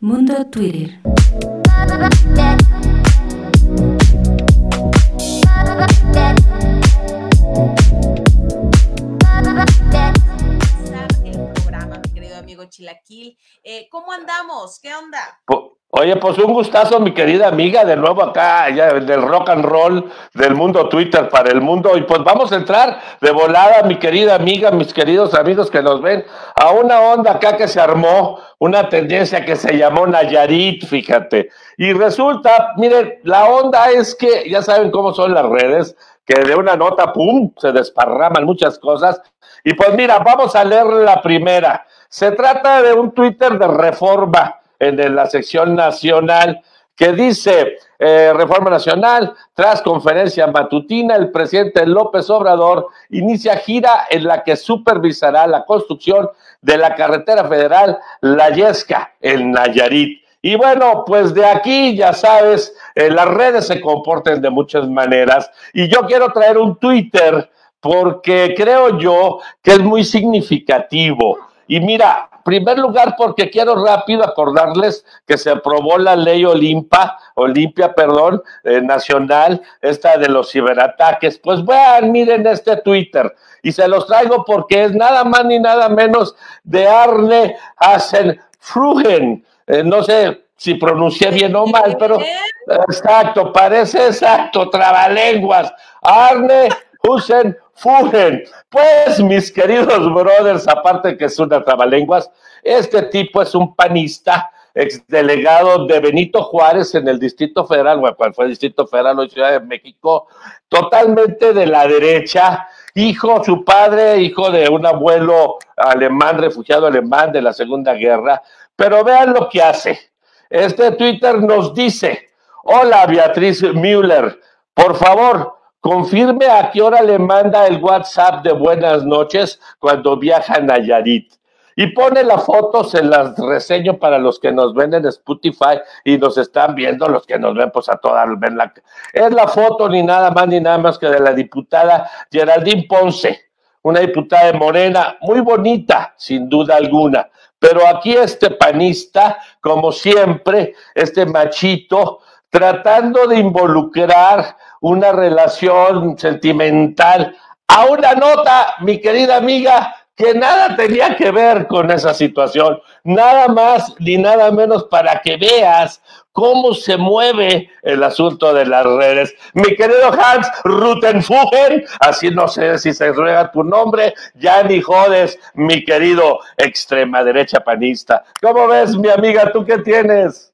Mundo Twitter. el programa, mi querido amigo Chilaquil. Eh, ¿Cómo andamos? ¿Qué onda? Oye, pues un gustazo, mi querida amiga, de nuevo acá, ya del rock and roll, del mundo Twitter para el mundo. Y pues vamos a entrar de volada, mi querida amiga, mis queridos amigos que nos ven, a una onda acá que se armó, una tendencia que se llamó Nayarit, fíjate. Y resulta, miren, la onda es que, ya saben cómo son las redes, que de una nota, ¡pum!, se desparraman muchas cosas. Y pues mira, vamos a leer la primera. Se trata de un Twitter de reforma en la sección nacional que dice, eh, Reforma Nacional, tras conferencia matutina, el presidente López Obrador inicia gira en la que supervisará la construcción de la carretera federal La Yesca en Nayarit. Y bueno, pues de aquí, ya sabes, eh, las redes se comportan de muchas maneras. Y yo quiero traer un Twitter porque creo yo que es muy significativo. Y mira, primer lugar, porque quiero rápido acordarles que se aprobó la ley Olimpa, Olimpia, perdón, eh, nacional, esta de los ciberataques. Pues vean, miren este Twitter. Y se los traigo porque es nada más ni nada menos de Arne Hasenfrugen. Eh, no sé si pronuncié bien o mal, pero exacto, parece exacto, trabalenguas. Arne Husen Fugen. Pues, mis queridos brothers, aparte que es una trabalenguas, este tipo es un panista, exdelegado de Benito Juárez en el Distrito Federal, bueno, cuál fue el Distrito Federal o Ciudad de México, totalmente de la derecha, hijo, su padre, hijo de un abuelo alemán, refugiado alemán de la Segunda Guerra, pero vean lo que hace. Este Twitter nos dice, hola Beatriz Müller, por favor, confirme a qué hora le manda el WhatsApp de buenas noches cuando viaja a Nayarit. Y pone la foto, se las reseño para los que nos ven en Spotify y nos están viendo, los que nos ven pues a todas ven la es la foto ni nada más ni nada más que de la diputada Geraldine Ponce, una diputada de Morena, muy bonita, sin duda alguna. Pero aquí este panista, como siempre, este machito, tratando de involucrar una relación sentimental a una nota, mi querida amiga, que nada tenía que ver con esa situación, nada más ni nada menos para que veas cómo se mueve el asunto de las redes. Mi querido Hans Rutenfugen, así no sé si se ruega tu nombre, ya ni jodes, mi querido extrema derecha panista. ¿Cómo ves, mi amiga, tú qué tienes?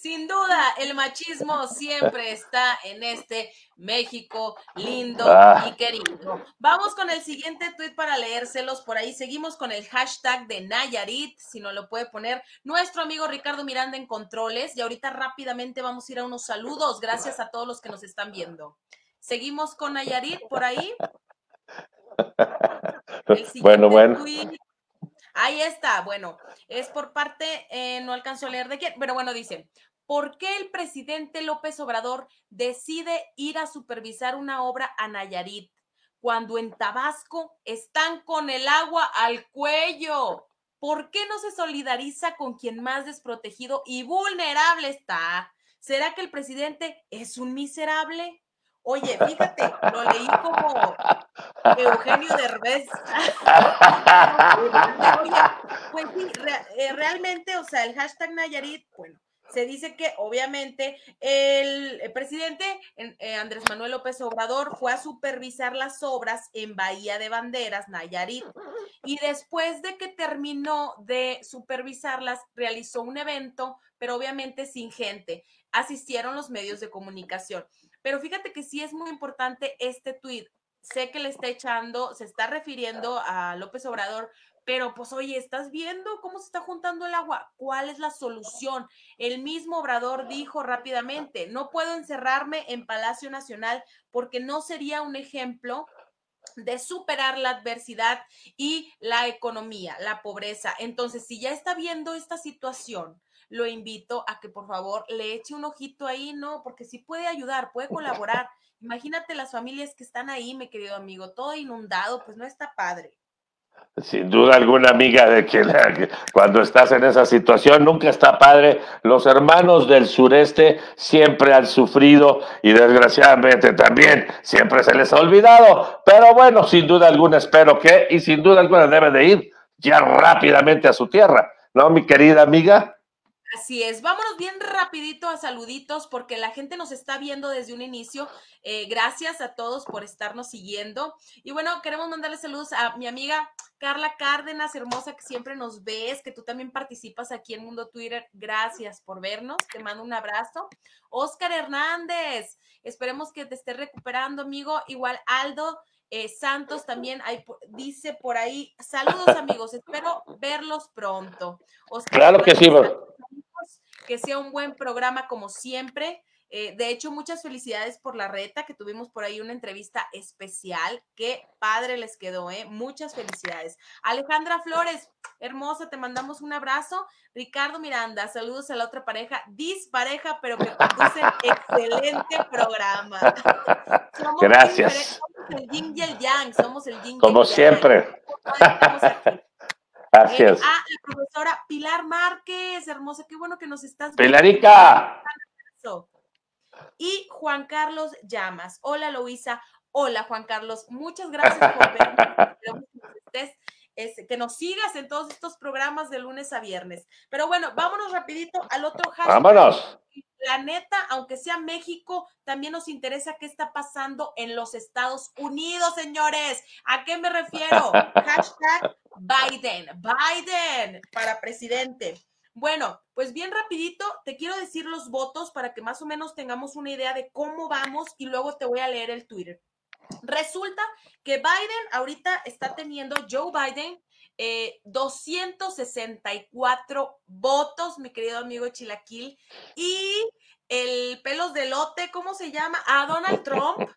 Sin duda, el machismo siempre está en este México lindo Ah. y querido. Vamos con el siguiente tweet para leérselos. Por ahí seguimos con el hashtag de Nayarit, si no lo puede poner nuestro amigo Ricardo Miranda en controles. Y ahorita rápidamente vamos a ir a unos saludos. Gracias a todos los que nos están viendo. Seguimos con Nayarit por ahí. El siguiente Bueno, bueno. tuit- Ahí está, bueno, es por parte, eh, no alcanzo a leer de quién, pero bueno, dice, ¿por qué el presidente López Obrador decide ir a supervisar una obra a Nayarit cuando en Tabasco están con el agua al cuello? ¿Por qué no se solidariza con quien más desprotegido y vulnerable está? ¿Será que el presidente es un miserable? Oye, fíjate, lo leí como Eugenio Derbez. Oye, pues sí, re- eh, realmente, o sea, el hashtag Nayarit, bueno, se dice que obviamente el, el presidente en- eh, Andrés Manuel López Obrador fue a supervisar las obras en Bahía de Banderas, Nayarit, y después de que terminó de supervisarlas, realizó un evento, pero obviamente sin gente. Asistieron los medios de comunicación. Pero fíjate que sí es muy importante este tuit. Sé que le está echando, se está refiriendo a López Obrador, pero pues oye, ¿estás viendo cómo se está juntando el agua? ¿Cuál es la solución? El mismo Obrador dijo rápidamente, no puedo encerrarme en Palacio Nacional porque no sería un ejemplo de superar la adversidad y la economía, la pobreza. Entonces, si ya está viendo esta situación, lo invito a que por favor le eche un ojito ahí, ¿no? Porque sí puede ayudar, puede colaborar. Imagínate las familias que están ahí, mi querido amigo, todo inundado, pues no está padre. Sin duda alguna, amiga, de que cuando estás en esa situación nunca está padre. Los hermanos del sureste siempre han sufrido y desgraciadamente también siempre se les ha olvidado. Pero bueno, sin duda alguna espero que y sin duda alguna debe de ir ya rápidamente a su tierra, ¿no, mi querida amiga? Así es, vámonos bien rapidito a saluditos porque la gente nos está viendo desde un inicio. Eh, gracias a todos por estarnos siguiendo. Y bueno, queremos mandarle saludos a mi amiga Carla Cárdenas, hermosa, que siempre nos ves, que tú también participas aquí en Mundo Twitter. Gracias por vernos, te mando un abrazo. Oscar Hernández, esperemos que te estés recuperando, amigo. Igual Aldo. Eh, Santos también hay, dice por ahí, saludos amigos, espero verlos pronto. claro que sí, que sea un buen programa como siempre. Eh, de hecho, muchas felicidades por la reta, que tuvimos por ahí una entrevista especial. Qué padre les quedó, ¿eh? Muchas felicidades. Alejandra Flores, hermosa, te mandamos un abrazo. Ricardo Miranda, saludos a la otra pareja, dispareja, pero que conduce excelente programa. Gracias. Somos el yin y el yang, somos el yin Como siempre. Así es. Ah, la profesora Pilar Márquez, hermosa, qué bueno que nos estás viendo. Pilarica. Y Juan Carlos Llamas. Hola, Luisa. Hola, Juan Carlos. Muchas gracias por vernos. que nos sigas en todos estos programas de lunes a viernes. Pero bueno, vámonos rapidito al otro hashtag. Vámonos. La neta, aunque sea México, también nos interesa qué está pasando en los Estados Unidos, señores. ¿A qué me refiero? Hashtag Biden. Biden para presidente. Bueno, pues bien rapidito, te quiero decir los votos para que más o menos tengamos una idea de cómo vamos y luego te voy a leer el Twitter. Resulta que Biden ahorita está teniendo, Joe Biden, 264 eh, votos, mi querido amigo Chilaquil, y el pelos de lote, ¿cómo se llama? A Donald Trump.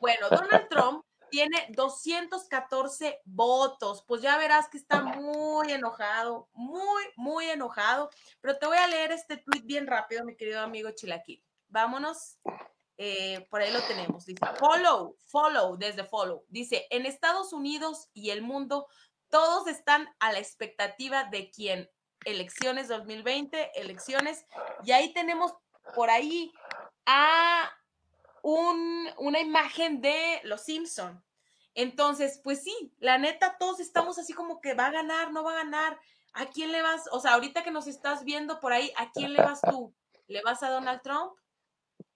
Bueno, Donald Trump tiene 214 votos. Pues ya verás que está muy enojado, muy, muy enojado. Pero te voy a leer este tweet bien rápido, mi querido amigo Chilaquil. Vámonos. Eh, por ahí lo tenemos. Dice, follow, follow, desde follow. Dice, en Estados Unidos y el mundo, todos están a la expectativa de quién. Elecciones 2020, elecciones. Y ahí tenemos por ahí a un, una imagen de Los Simpson. Entonces, pues sí, la neta, todos estamos así como que va a ganar, no va a ganar. ¿A quién le vas? O sea, ahorita que nos estás viendo por ahí, ¿a quién le vas tú? ¿Le vas a Donald Trump?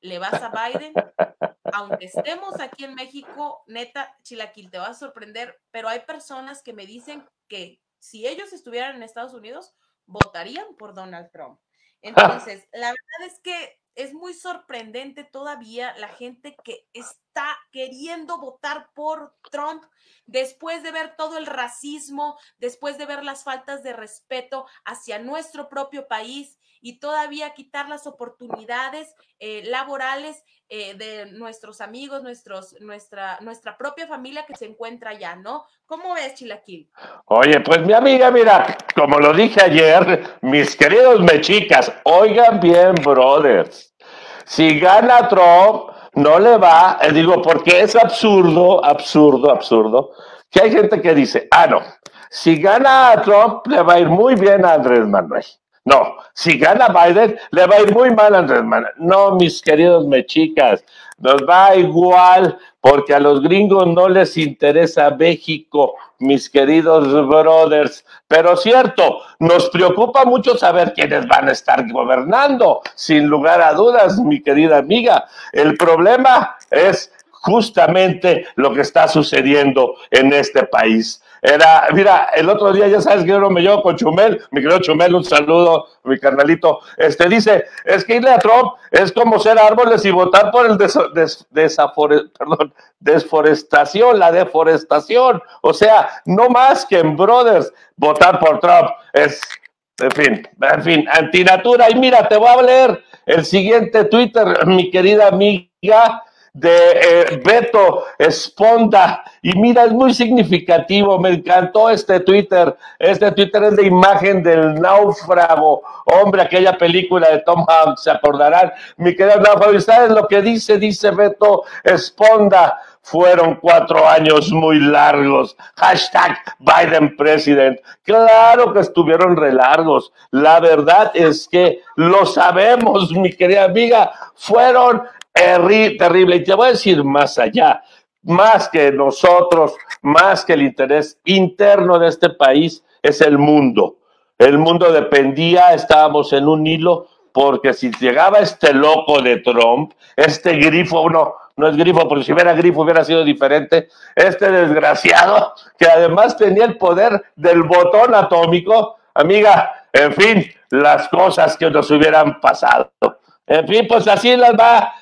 ¿Le vas a Biden? Aunque estemos aquí en México, neta, Chilaquil, te va a sorprender, pero hay personas que me dicen que si ellos estuvieran en Estados Unidos, votarían por Donald Trump. Entonces, la verdad es que es muy sorprendente todavía la gente que está queriendo votar por Trump después de ver todo el racismo, después de ver las faltas de respeto hacia nuestro propio país y todavía quitar las oportunidades eh, laborales eh, de nuestros amigos, nuestros, nuestra, nuestra propia familia que se encuentra allá, ¿no? ¿Cómo ves, Chilaquil? Oye, pues mi amiga, mira, como lo dije ayer, mis queridos mechicas, oigan bien, brothers, si gana Trump, no le va, eh, digo, porque es absurdo, absurdo, absurdo, que hay gente que dice, ah, no, si gana Trump, le va a ir muy bien a Andrés Manuel. No, si gana Biden, le va a ir muy mal a Andrés Manuel. No, mis queridos mechicas, nos va igual porque a los gringos no les interesa México, mis queridos brothers. Pero cierto, nos preocupa mucho saber quiénes van a estar gobernando, sin lugar a dudas, mi querida amiga. El problema es justamente lo que está sucediendo en este país. Era, mira, el otro día, ya sabes que yo no me llevo con Chumel, mi querido Chumel, un saludo, mi carnalito. Este dice: es que irle a Trump es como ser árboles y votar por el perdón, desforestación, la deforestación. O sea, no más que en Brothers votar por Trump. Es, en fin, en fin, antinatura. Y mira, te voy a leer el siguiente Twitter, mi querida amiga de eh, Beto Esponda. Y mira, es muy significativo, me encantó este Twitter. Este Twitter es de imagen del náufrago, hombre, aquella película de Tom Hanks, se acordarán. Mi querido náufrago, ¿y sabes lo que dice? Dice Beto Esponda. fueron cuatro años muy largos. Hashtag Biden President. Claro que estuvieron re largos. La verdad es que lo sabemos, mi querida amiga. Fueron terribles. Y te voy a decir más allá. Más que nosotros, más que el interés interno de este país, es el mundo. El mundo dependía, estábamos en un hilo, porque si llegaba este loco de Trump, este grifo, uno no es grifo, porque si hubiera grifo hubiera sido diferente. Este desgraciado, que además tenía el poder del botón atómico, amiga, en fin, las cosas que nos hubieran pasado. En fin, pues así las va,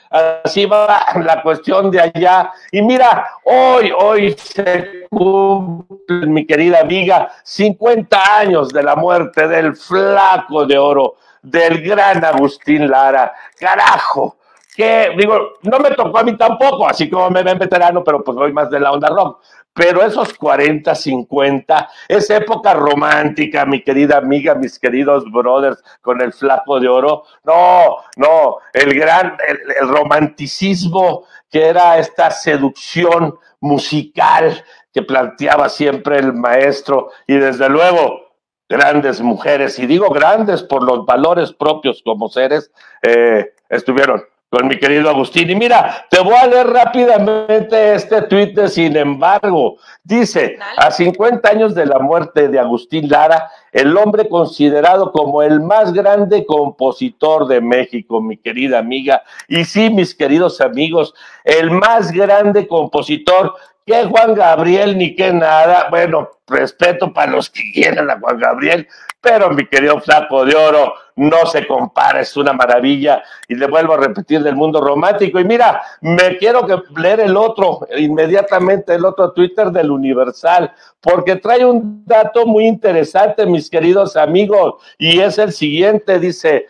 así va la cuestión de allá. Y mira, hoy, hoy se cumple, mi querida amiga, 50 años de la muerte del flaco de oro, del gran Agustín Lara. Carajo, que digo, no me tocó a mí tampoco, así como me ven veterano, pero pues voy más de la onda rock. Pero esos 40, 50, esa época romántica, mi querida amiga, mis queridos brothers, con el flaco de oro, no, no, el gran, el, romanticismo que era esta seducción musical que planteaba siempre el maestro y desde luego grandes mujeres, y digo grandes por los valores propios como seres, eh, estuvieron con mi querido Agustín. Y mira, te voy a leer rápidamente este tuit de Sin embargo. Dice, a 50 años de la muerte de Agustín Lara, el hombre considerado como el más grande compositor de México, mi querida amiga. Y sí, mis queridos amigos, el más grande compositor que Juan Gabriel ni que nada. Bueno, respeto para los que quieran a Juan Gabriel, pero mi querido flaco de oro, no se compara, es una maravilla. Y le vuelvo a repetir del mundo romántico. Y mira, me quiero que leer el otro, inmediatamente el otro Twitter del Universal, porque trae un dato muy interesante, mis queridos amigos, y es el siguiente, dice,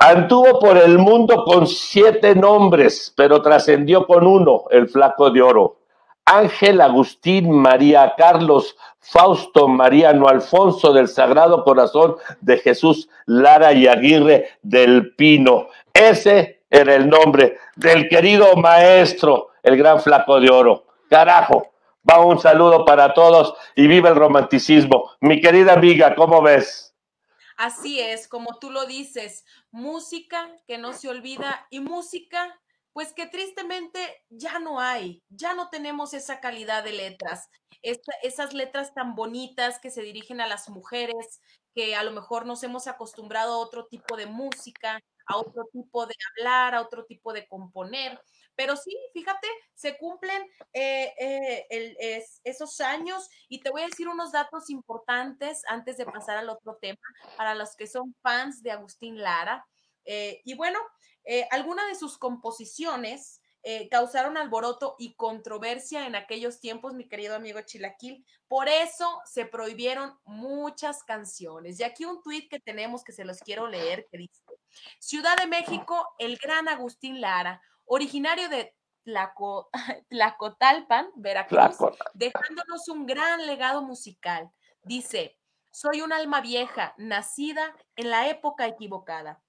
Anduvo por el mundo con siete nombres, pero trascendió con uno, el flaco de oro. Ángel Agustín María Carlos Fausto Mariano Alfonso del Sagrado Corazón de Jesús Lara y Aguirre del Pino. Ese era el nombre del querido maestro, el gran flaco de oro. Carajo, va un saludo para todos y viva el romanticismo. Mi querida amiga, ¿cómo ves? Así es, como tú lo dices, música que no se olvida y música pues que tristemente ya no hay, ya no tenemos esa calidad de letras, esas letras tan bonitas que se dirigen a las mujeres, que a lo mejor nos hemos acostumbrado a otro tipo de música, a otro tipo de hablar, a otro tipo de componer. Pero sí, fíjate, se cumplen eh, eh, esos años y te voy a decir unos datos importantes antes de pasar al otro tema para los que son fans de Agustín Lara. Eh, y bueno, eh, algunas de sus composiciones eh, causaron alboroto y controversia en aquellos tiempos, mi querido amigo Chilaquil. Por eso se prohibieron muchas canciones. Y aquí un tuit que tenemos que se los quiero leer que dice, Ciudad de México, el gran Agustín Lara, originario de Tlacotalpan, Veracruz, dejándonos un gran legado musical. Dice, soy un alma vieja, nacida en la época equivocada.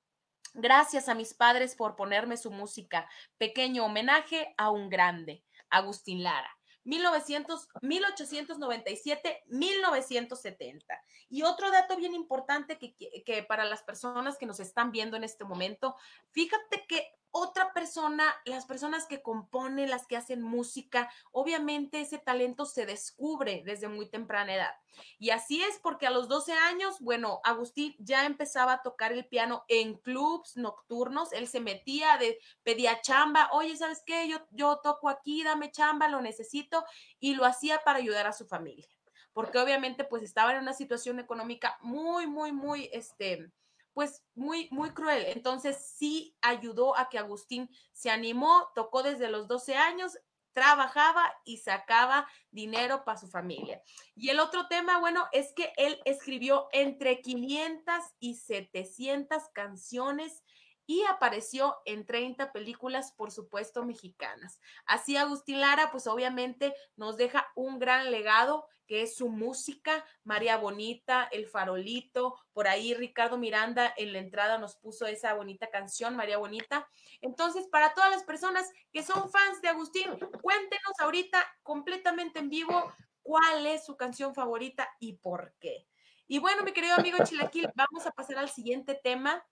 Gracias a mis padres por ponerme su música. Pequeño homenaje a un grande, Agustín Lara. 1897-1970. Y otro dato bien importante que, que, para las personas que nos están viendo en este momento, fíjate que otra persona, las personas que componen, las que hacen música, obviamente ese talento se descubre desde muy temprana edad. Y así es porque a los 12 años, bueno, Agustín ya empezaba a tocar el piano en clubs nocturnos, él se metía, de, pedía chamba, oye, ¿sabes qué? Yo, yo toco aquí, dame chamba, lo necesito, y lo hacía para ayudar a su familia, porque obviamente pues estaba en una situación económica muy, muy, muy, este, pues muy, muy cruel. Entonces sí ayudó a que Agustín se animó, tocó desde los 12 años, trabajaba y sacaba dinero para su familia. Y el otro tema, bueno, es que él escribió entre 500 y 700 canciones y apareció en 30 películas, por supuesto, mexicanas. Así Agustín Lara, pues obviamente nos deja un gran legado que es su música, María Bonita, El Farolito, por ahí Ricardo Miranda en la entrada nos puso esa bonita canción, María Bonita. Entonces, para todas las personas que son fans de Agustín, cuéntenos ahorita completamente en vivo cuál es su canción favorita y por qué. Y bueno, mi querido amigo Chilaquil, vamos a pasar al siguiente tema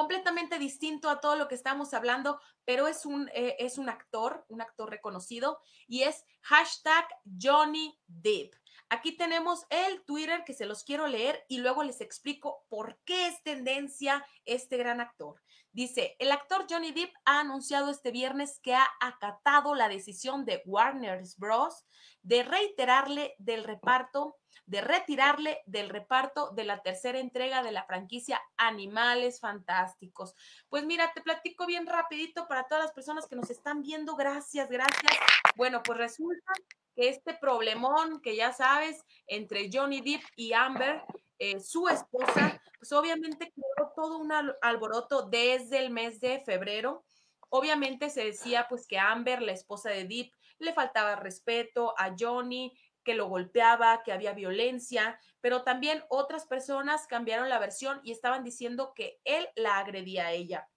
completamente distinto a todo lo que estamos hablando, pero es un, eh, es un actor, un actor reconocido, y es hashtag Johnny Depp. Aquí tenemos el Twitter que se los quiero leer y luego les explico por qué es tendencia este gran actor. Dice, el actor Johnny Depp ha anunciado este viernes que ha acatado la decisión de Warner Bros. de reiterarle del reparto de retirarle del reparto de la tercera entrega de la franquicia Animales Fantásticos. Pues mira, te platico bien rapidito para todas las personas que nos están viendo. Gracias, gracias. Bueno, pues resulta que este problemón que ya sabes entre Johnny Depp y Amber, eh, su esposa, pues obviamente creó todo un alboroto desde el mes de febrero. Obviamente se decía pues que Amber, la esposa de Depp, le faltaba respeto a Johnny, que lo golpeaba, que había violencia, pero también otras personas cambiaron la versión y estaban diciendo que él la agredía a ella.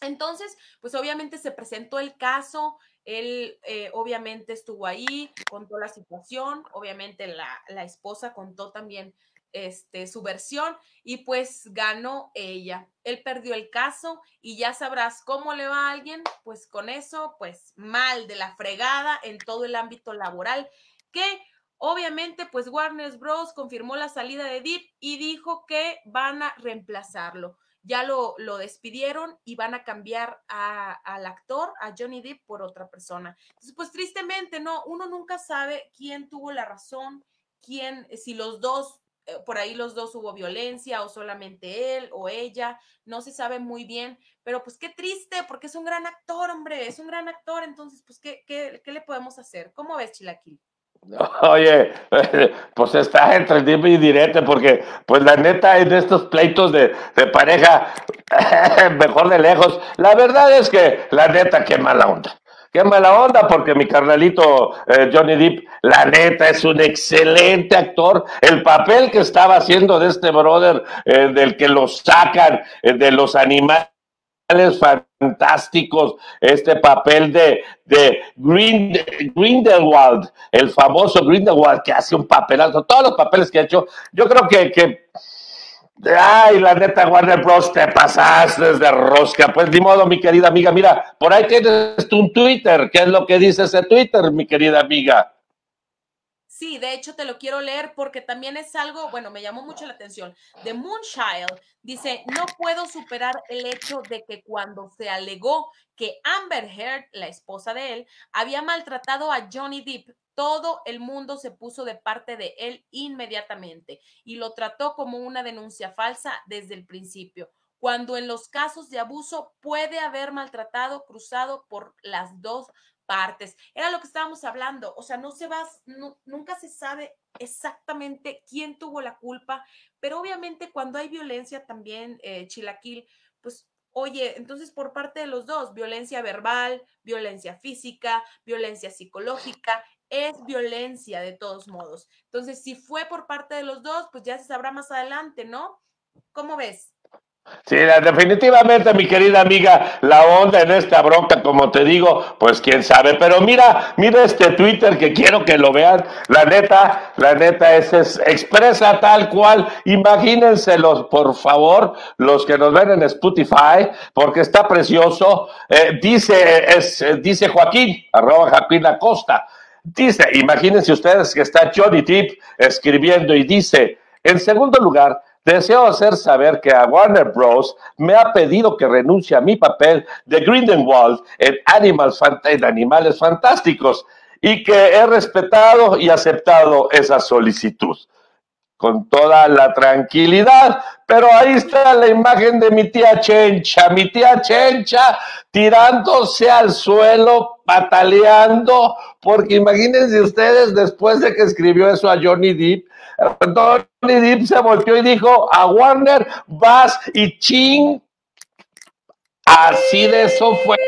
Entonces, pues obviamente se presentó el caso, él eh, obviamente estuvo ahí, contó la situación, obviamente la, la esposa contó también este, su versión y pues ganó ella. Él perdió el caso y ya sabrás cómo le va a alguien, pues con eso, pues mal de la fregada en todo el ámbito laboral, que Obviamente, pues Warner Bros. confirmó la salida de Deep y dijo que van a reemplazarlo. Ya lo, lo despidieron y van a cambiar al actor, a Johnny Depp, por otra persona. Entonces, pues tristemente, no, uno nunca sabe quién tuvo la razón, quién, si los dos, eh, por ahí los dos hubo violencia o solamente él o ella, no se sabe muy bien, pero pues qué triste, porque es un gran actor, hombre, es un gran actor, entonces, pues, ¿qué, qué, qué le podemos hacer? ¿Cómo ves, Chilaquil? Oye, pues está entre el y directo, porque pues la neta en estos pleitos de, pareja, mejor de lejos, la verdad es que la neta, qué mala onda. Qué mala onda, porque mi carnalito eh, Johnny Depp, la neta, es un excelente actor. El papel que estaba haciendo de este brother, eh, del que lo sacan eh, de los animales fantásticos, este papel de, de Grindelwald, el famoso Grindelwald que hace un papelazo, todos los papeles que ha hecho, yo creo que, que ay, la neta Warner Bros. te pasaste de rosca, pues ni modo, mi querida amiga, mira, por ahí tienes un Twitter, ¿qué es lo que dice ese Twitter, mi querida amiga? Sí, de hecho te lo quiero leer porque también es algo, bueno, me llamó mucho la atención. The Moonchild dice, no puedo superar el hecho de que cuando se alegó que Amber Heard, la esposa de él, había maltratado a Johnny Depp, todo el mundo se puso de parte de él inmediatamente y lo trató como una denuncia falsa desde el principio cuando en los casos de abuso puede haber maltratado cruzado por las dos partes. Era lo que estábamos hablando, o sea, no se va, nunca se sabe exactamente quién tuvo la culpa, pero obviamente cuando hay violencia también, eh, Chilaquil, pues oye, entonces por parte de los dos, violencia verbal, violencia física, violencia psicológica, es violencia de todos modos. Entonces, si fue por parte de los dos, pues ya se sabrá más adelante, ¿no? ¿Cómo ves? Sí, definitivamente, mi querida amiga, la onda en esta bronca, como te digo, pues quién sabe. Pero mira, mira este Twitter que quiero que lo vean. La neta, la neta es, expresa tal cual. Imagínenselos, por favor, los que nos ven en Spotify, porque está precioso. Eh, dice, es, dice Joaquín, arroba Joaquín Acosta. Dice, imagínense ustedes que está Johnny Depp escribiendo y dice, en segundo lugar, Deseo hacer saber que a Warner Bros. me ha pedido que renuncie a mi papel de Grindelwald en, en Animales Fantásticos y que he respetado y aceptado esa solicitud con toda la tranquilidad. Pero ahí está la imagen de mi tía Chencha, mi tía Chencha tirándose al suelo, pataleando, porque imagínense ustedes después de que escribió eso a Johnny Depp, Johnny Depp se volteó y dijo a Warner, vas y ching Así de eso fue.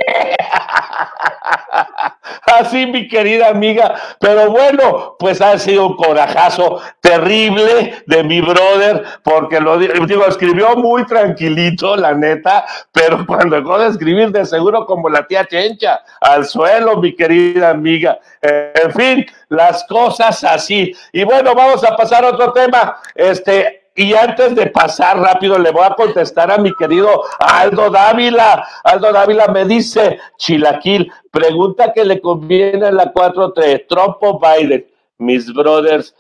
Así, mi querida amiga. Pero bueno, pues ha sido un corajazo terrible de mi brother, porque lo digo, escribió muy tranquilito, la neta, pero cuando dejó de escribir, de seguro como la tía Chencha, al suelo, mi querida amiga. en fin, las cosas así. Y bueno, vamos a pasar a otro tema. Este, y antes de pasar rápido, le voy a contestar a mi querido Aldo Dávila. Aldo Dávila me dice, Chilaquil, pregunta que le conviene a la 4-3, Trump o Biden. Mis brothers,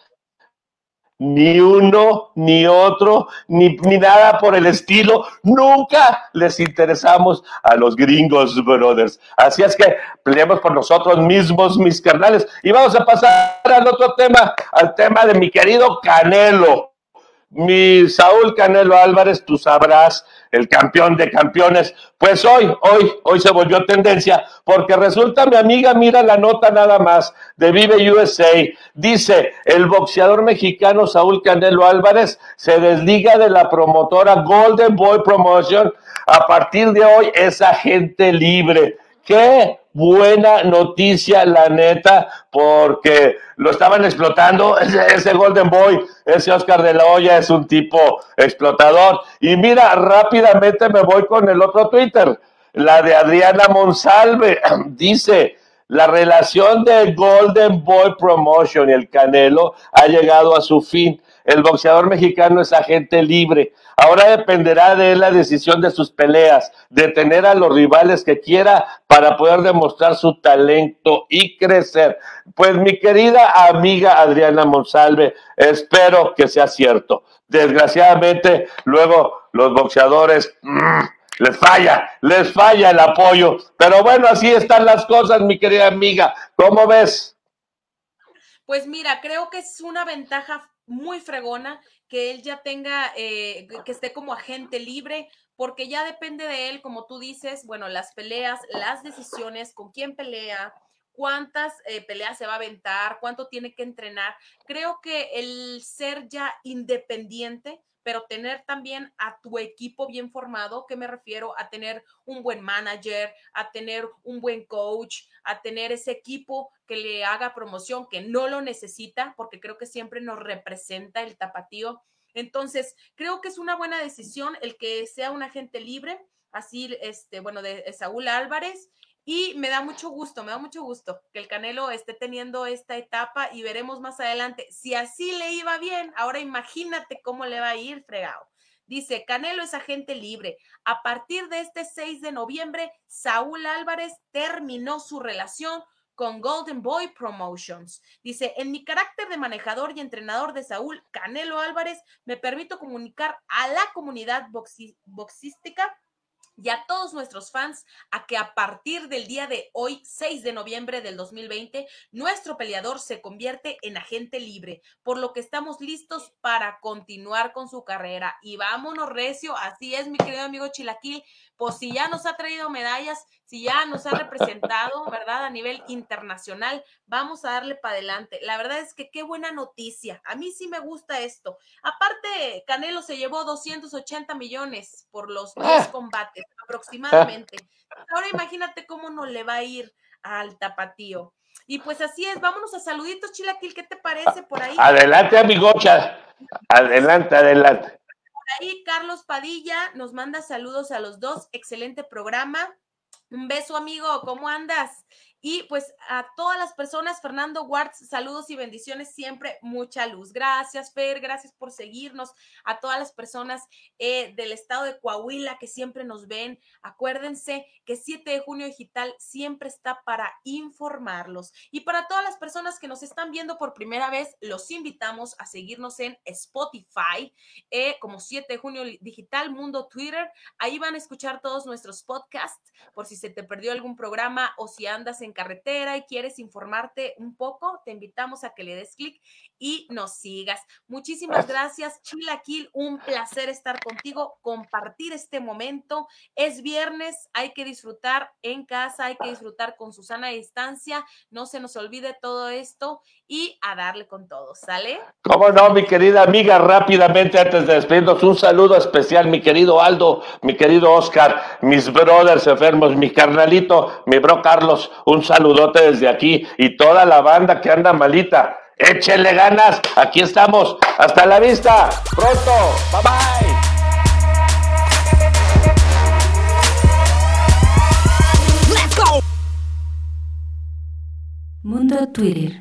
ni uno, ni otro, ni, ni, nada por el estilo. Nunca les interesamos a los gringos, brothers. Así es que peleemos por nosotros mismos, mis carnales. Y vamos a pasar al otro tema, al tema de mi querido Canelo. Mi Saúl Canelo Álvarez, tú sabrás, el campeón de campeones. Pues hoy, hoy, hoy se volvió tendencia, porque resulta, mi amiga, mira la nota nada más de Vive USA. Dice, el boxeador mexicano Saúl Canelo Álvarez se desliga de la promotora Golden Boy Promotion. A partir de hoy es agente libre. Qué buena noticia, la neta, porque lo estaban explotando. Ese, Golden Boy, ese Oscar de la Hoya es un tipo explotador. Y mira, rápidamente me voy con el otro Twitter, la de Adriana Monsalve. Dice, la relación de Golden Boy Promotion y el Canelo ha llegado a su fin. El boxeador mexicano es agente libre. Ahora dependerá de él la decisión de sus peleas, de tener a los rivales que quiera para poder demostrar su talento y crecer. Pues mi querida amiga Adriana Monsalve, espero que sea cierto. Desgraciadamente, luego los boxeadores... Mm, les falla, les falla el apoyo. Pero bueno, así están las cosas, mi querida amiga. ¿Cómo ves? Pues mira, creo que es una ventaja muy fregona que él ya tenga, eh, que esté como agente libre, porque ya depende de él, como tú dices, bueno, las peleas, las decisiones, con quién pelea, cuántas eh, peleas se va a aventar, cuánto tiene que entrenar. Creo que el ser ya independiente pero tener también a tu equipo bien formado, ¿qué me refiero? A tener un buen manager, a tener un buen coach, a tener ese equipo que le haga promoción, que no lo necesita, porque creo que siempre nos representa el tapatío. Entonces, creo que es una buena decisión el que sea un agente libre, así, este, bueno, de Saúl Álvarez, y me da mucho gusto, me da mucho gusto que el Canelo esté teniendo esta etapa y veremos más adelante. Si así le iba bien, ahora imagínate cómo le va a ir fregado. Dice, Canelo es agente libre. A partir de este 6 de noviembre, Saúl Álvarez terminó su relación con Golden Boy Promotions. Dice, en mi carácter de manejador y entrenador de Saúl Canelo Álvarez, me permito comunicar a la comunidad boxística y a todos nuestros fans a que a partir del día de hoy, 6 de noviembre del 2020, nuestro peleador se convierte en agente libre, por lo que estamos listos para continuar con su carrera. Y vámonos, Recio, así es, mi querido amigo Chilaquil, pues si ya nos ha traído medallas, si ya nos ha representado, ¿verdad? A nivel internacional, vamos a darle para adelante. La verdad es que qué buena noticia. A mí sí me gusta esto. Aparte, Canelo se llevó 280 millones por los 10 ah. combates aproximadamente. Ahora imagínate cómo no le va a ir al tapatío. Y pues así es, vámonos a saluditos, Chilaquil, ¿qué te parece por ahí? Adelante, amigocha. Adelante, adelante ahí Carlos Padilla nos manda saludos a los dos. Excelente programa. Un beso, amigo. ¿Cómo andas? Y pues a todas las personas, Fernando Wartz, saludos y bendiciones, siempre mucha luz. Gracias, Fer, gracias por seguirnos. A todas las personas eh, del estado de Coahuila que siempre nos ven, acuérdense que 7 de junio digital siempre está para informarlos. Y para todas las personas que nos están viendo por primera vez, los invitamos a seguirnos en Spotify, eh, como 7 de junio digital, Mundo Twitter. Ahí van a escuchar todos nuestros podcasts por si se te perdió algún programa o si andas en en carretera y quieres informarte un poco, te invitamos a que le des clic y nos sigas. Muchísimas gracias, Chilaquil. Un placer estar contigo, compartir este momento. Es viernes, hay que disfrutar en casa, hay que disfrutar con Susana a distancia. No se nos olvide todo esto y a darle con todo, ¿sale? ¿Cómo no, mi querida amiga? Rápidamente, antes de despedirnos, un saludo especial, mi querido Aldo, mi querido Oscar, mis brothers enfermos, mi carnalito, mi bro Carlos, un saludote desde aquí y toda la banda que anda malita. Échenle ganas, aquí estamos. Hasta la vista, pronto, bye bye. Mundo Twitter.